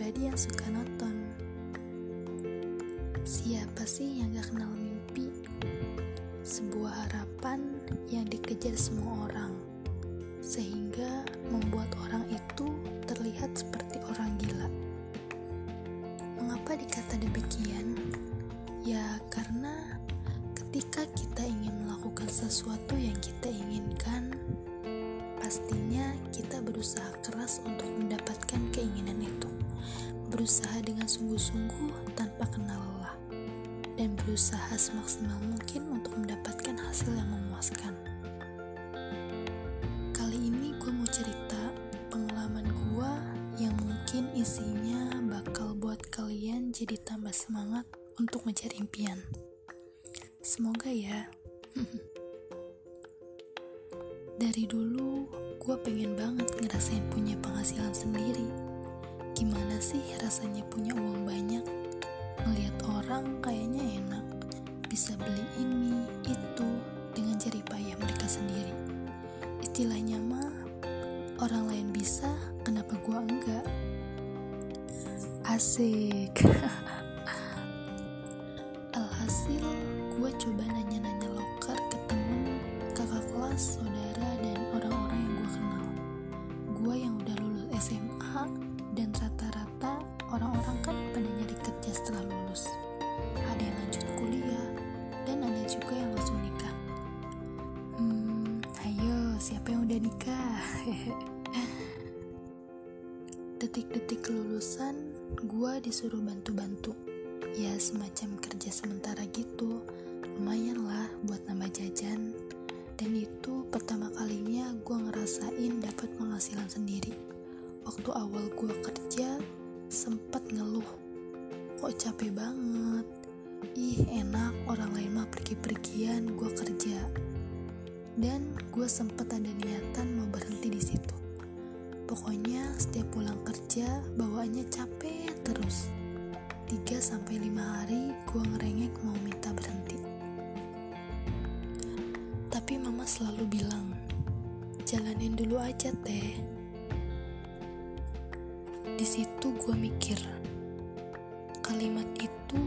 pribadi yang suka nonton. Siapa sih yang gak kenal mimpi? Sebuah harapan yang dikejar semua orang, sehingga membuat orang itu terlihat seperti orang gila. Mengapa dikata demikian? Ya, karena ketika kita ingin melakukan sesuatu yang kita inginkan, pastinya kita berusaha keras untuk mendapatkan keinginan itu berusaha dengan sungguh-sungguh tanpa kenal lelah, dan berusaha semaksimal mungkin untuk mendapatkan hasil yang memuaskan. Kali ini gue mau cerita pengalaman gue yang mungkin isinya bakal buat kalian jadi tambah semangat untuk ngejar impian. Semoga ya. Dari dulu, gue pengen banget ngerasain punya penghasilan sendiri Gimana sih rasanya punya uang banyak? Melihat orang kayaknya enak, bisa beli ini, itu, dengan jari payah mereka sendiri. Istilahnya mah, orang lain bisa, kenapa gua enggak? Asik. dan rata-rata orang-orang kan pada nyari kerja setelah lulus. Ada yang lanjut kuliah dan ada juga yang langsung nikah. Hmm ayo siapa yang udah nikah? Detik-detik kelulusan gue disuruh bantu-bantu. Ya semacam kerja sementara gitu. Lumayan kok capek banget? Ih enak. Orang lain mah pergi-pergian gue kerja. Dan gue sempet ada niatan mau berhenti di situ. Pokoknya setiap pulang kerja bawaannya capek terus. 3 sampai 5 hari gue ngerengek mau minta berhenti. Tapi mama selalu bilang jalanin dulu aja teh. Di situ gue mikir, kalimat itu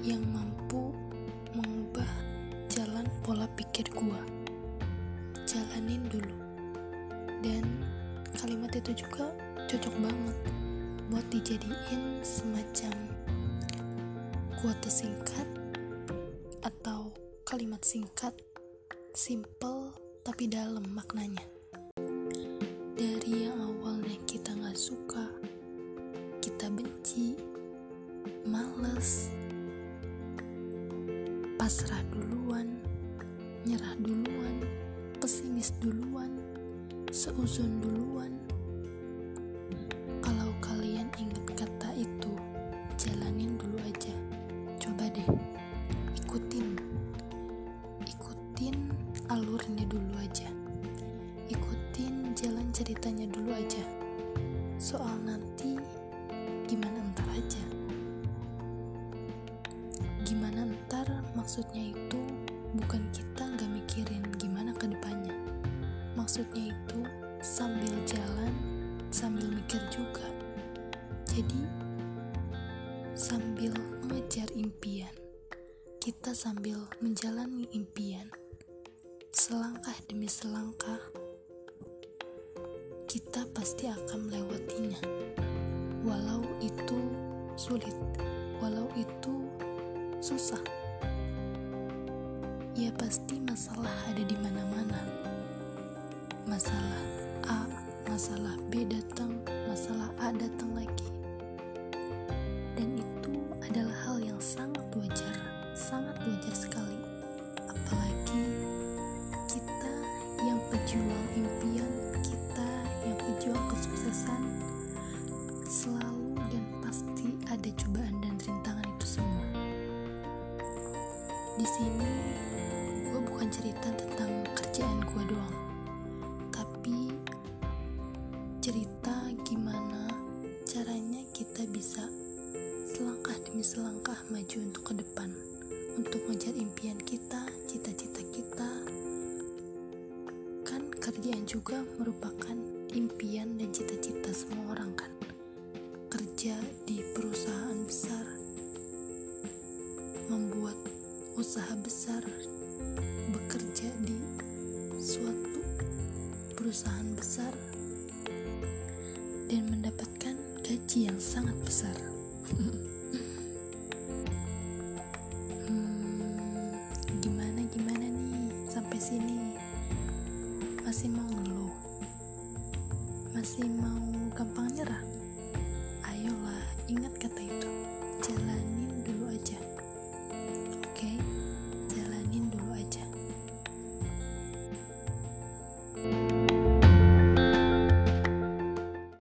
yang mampu mengubah jalan pola pikir gue. Jalanin dulu. Dan kalimat itu juga cocok banget buat dijadiin semacam kuota singkat atau kalimat singkat simple tapi dalam maknanya dari yang awalnya pasrah duluan, nyerah duluan, pesimis duluan, seuzon duluan. Kalau kalian ingat kata itu, jalanin dulu aja. Coba deh, ikutin. Ikutin alurnya dulu aja. Ikutin jalan ceritanya dulu maksudnya itu bukan kita nggak mikirin gimana ke depannya. Maksudnya itu sambil jalan sambil mikir juga. Jadi sambil mengejar impian kita sambil menjalani impian selangkah demi selangkah kita pasti akan melewatinya. Walau itu sulit, walau itu susah. Ya pasti masalah ada di mana-mana. Masalah A, masalah B datang, masalah A datang lagi. Dan itu adalah hal yang sangat wajar, sangat wajar sekali. Apalagi kita yang pejuang impian, kita yang pejuang kesuksesan selalu dan pasti ada cobaan dan rintangan itu semua. Di sini cerita tentang kerjaan gue doang, tapi cerita gimana caranya kita bisa selangkah demi selangkah maju untuk ke depan, untuk ngejar impian kita, cita-cita kita. Kan kerjaan juga merupakan impian dan cita-cita semua orang kan? Kerja di perusahaan besar membuat usaha besar perusahaan besar dan mendapatkan gaji yang sangat besar. hmm, gimana gimana nih sampai sini masih mau ngeluh, masih mau gampang nyerah.